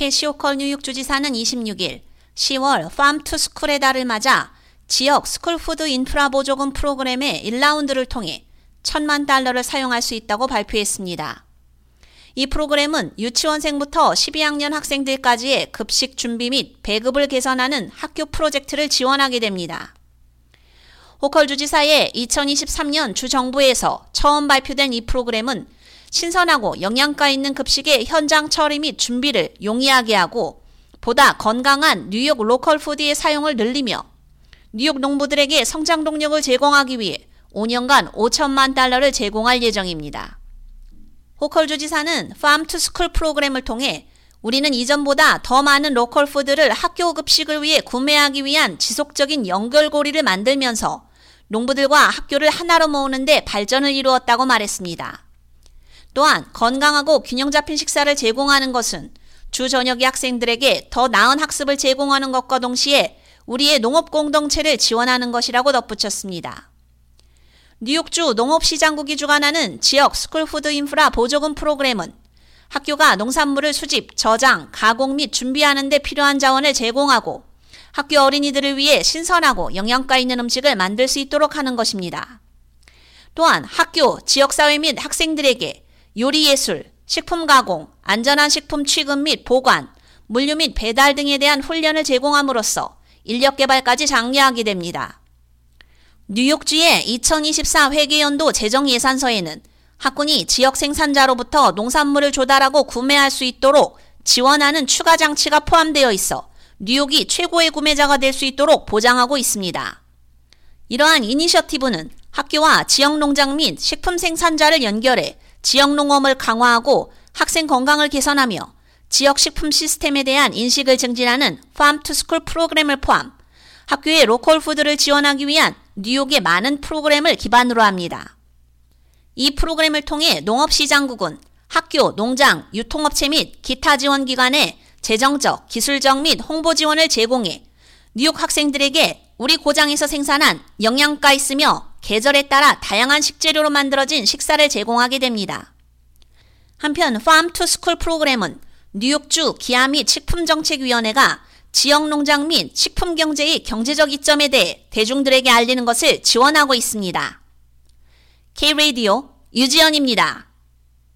캐시 호컬 뉴욕 주지사는 26일 10월 Farm to School의 달을 맞아 지역 School Food 인프라 보조금 프로그램의 1라운드를 통해 천만 달러를 사용할 수 있다고 발표했습니다. 이 프로그램은 유치원생부터 12학년 학생들까지의 급식 준비 및 배급을 개선하는 학교 프로젝트를 지원하게 됩니다. 호컬 주지사의 2023년 주정부에서 처음 발표된 이 프로그램은 신선하고 영양가 있는 급식의 현장 처리 및 준비를 용이하게 하고 보다 건강한 뉴욕 로컬 푸드의 사용을 늘리며 뉴욕 농부들에게 성장 동력을 제공하기 위해 5년간 5천만 달러를 제공할 예정입니다. 호컬 주지사는 Farm to School 프로그램을 통해 우리는 이전보다 더 많은 로컬 푸드를 학교 급식을 위해 구매하기 위한 지속적인 연결고리를 만들면서 농부들과 학교를 하나로 모으는데 발전을 이루었다고 말했습니다. 또한 건강하고 균형 잡힌 식사를 제공하는 것은 주 전역의 학생들에게 더 나은 학습을 제공하는 것과 동시에 우리의 농업 공동체를 지원하는 것이라고 덧붙였습니다. 뉴욕주 농업시장국이 주관하는 지역 School Food 인프라 보조금 프로그램은 학교가 농산물을 수집, 저장, 가공 및 준비하는 데 필요한 자원을 제공하고 학교 어린이들을 위해 신선하고 영양가 있는 음식을 만들 수 있도록 하는 것입니다. 또한 학교, 지역사회 및 학생들에게 요리예술, 식품 가공, 안전한 식품 취급 및 보관, 물류 및 배달 등에 대한 훈련을 제공함으로써 인력 개발까지 장려하게 됩니다. 뉴욕주의 2024 회계연도 재정 예산서에는 학군이 지역 생산자로부터 농산물을 조달하고 구매할 수 있도록 지원하는 추가 장치가 포함되어 있어 뉴욕이 최고의 구매자가 될 수 있도록 보장하고 있습니다. 이러한 이니셔티브는 학교와 지역 농장 및 식품 생산자를 연결해 지역 농업을 강화하고 학생 건강을 개선하며 지역 식품 시스템에 대한 인식을 증진하는 Farm to School 프로그램을 포함 학교의 로컬 푸드를 지원하기 위한 뉴욕의 많은 프로그램을 기반으로 합니다. 이 프로그램을 통해 농업시장국은 학교, 농장, 유통업체 및 기타 지원 기관에 재정적, 기술적 및 홍보 지원을 제공해 뉴욕 학생들에게 우리 고장에서 생산한 영양가 있으며 계절에 따라 다양한 식재료로 만들어진 식사를 제공하게 됩니다. 한편 Farm to School 프로그램은 뉴욕주 기아 및 식품정책위원회가 지역 농장 및 식품 경제의 경제적 이점에 대해 대중들에게 알리는 것을 지원하고 있습니다. K-Radio 유지연입니다.